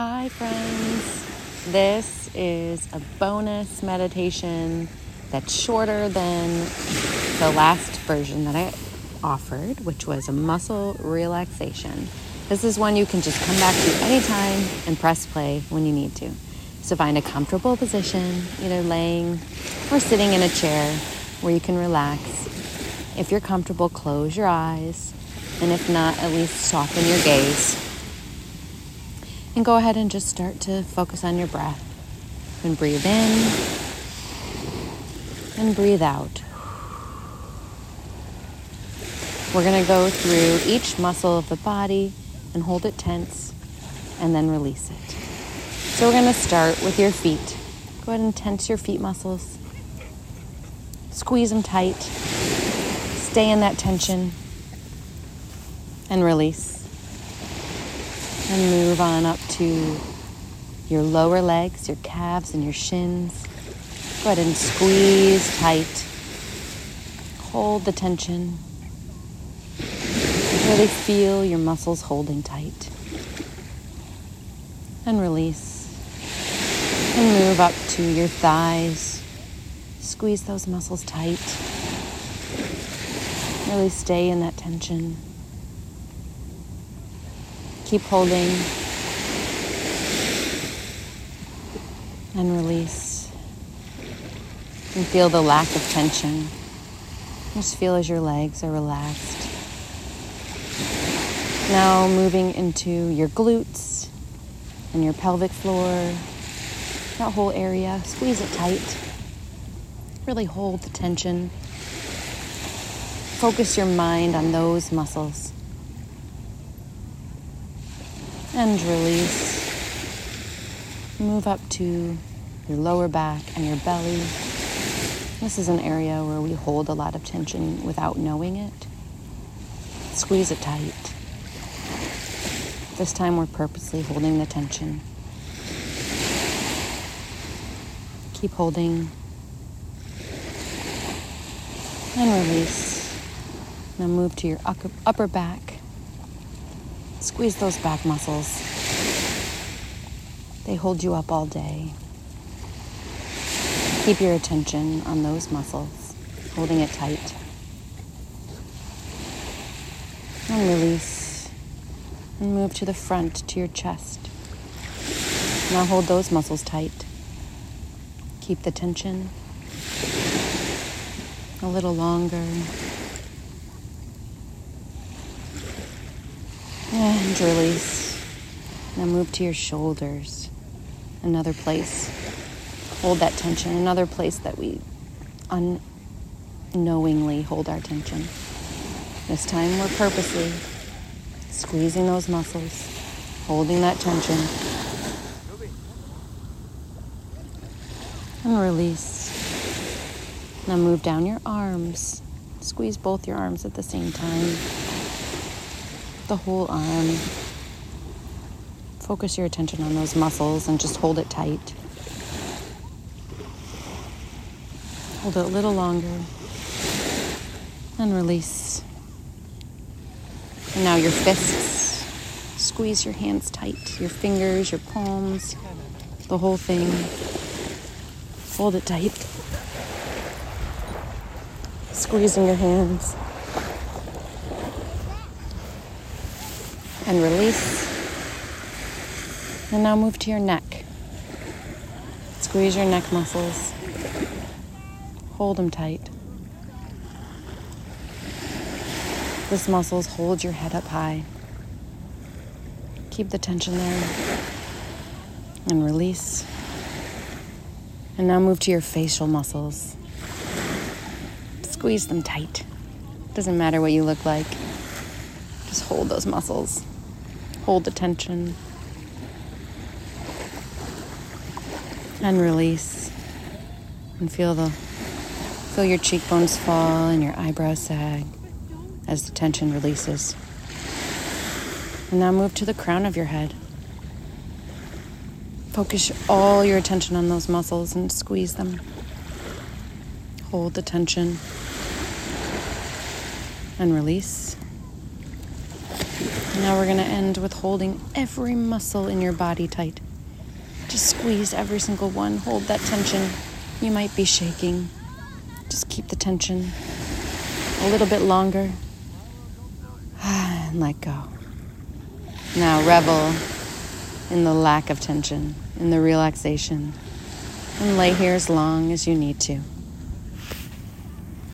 Hi, friends. This is a bonus meditation that's shorter than the last version that I offered, which was a muscle relaxation. This is one you can just come back to anytime and press play when you need to. So find a comfortable position, either laying or sitting in a chair where you can relax. If you're comfortable, close your eyes. And if not, at least soften your gaze. And go ahead and just start to focus on your breath. And breathe in and breathe out. We're going to go through each muscle of the body and hold it tense and then release it. So we're going to start with your feet. Go ahead and tense your feet muscles. Squeeze them tight. Stay in that tension and release and move on up to your lower legs, your calves, and your shins. Go ahead and squeeze tight. Hold the tension. Really feel your muscles holding tight. And release. And move up to your thighs. Squeeze those muscles tight. Really stay in that tension. Keep holding and release. And feel the lack of tension. Just feel as your legs are relaxed. Now moving into your glutes and your pelvic floor, that whole area. Squeeze it tight. Really hold the tension. Focus your mind on those muscles and release. Move up to your lower back and your belly. This is an area where we hold a lot of tension without knowing it. Squeeze it tight. This time we're purposely holding the tension. Keep holding and release. Now move to your upper back Squeeze those back muscles. They hold you up all day. Keep your attention on those muscles, holding it tight. And release. And move to the front, to your chest. Now hold those muscles tight. Keep the tension. A little longer. And release. Now move to your shoulders. Another place. Hold that tension. Another place that we unknowingly hold our tension. This time we're purposely squeezing those muscles, holding that tension. And release. Now move down your arms. Squeeze both your arms at the same time the whole arm. Focus your attention on those muscles and just hold it tight. Hold it a little longer and release. And now your fists. Squeeze your hands tight, your fingers, your palms, the whole thing. Hold it tight. Squeezing your hands. And release. And now move to your neck. Squeeze your neck muscles. Hold them tight. This muscles hold your head up high. Keep the tension there. And release. And now move to your facial muscles. Squeeze them tight. Doesn't matter what you look like. Just hold those muscles hold the tension and release and feel the feel your cheekbones fall and your eyebrows sag as the tension releases. And now move to the crown of your head. Focus all your attention on those muscles and squeeze them. Hold the tension and release Now we're going to end with holding every muscle in your body tight. Just squeeze every single one. Hold that tension. You might be shaking. Just keep the tension a little bit longer. And let go. Now revel in the lack of tension, in the relaxation, and lay here as long as you need to.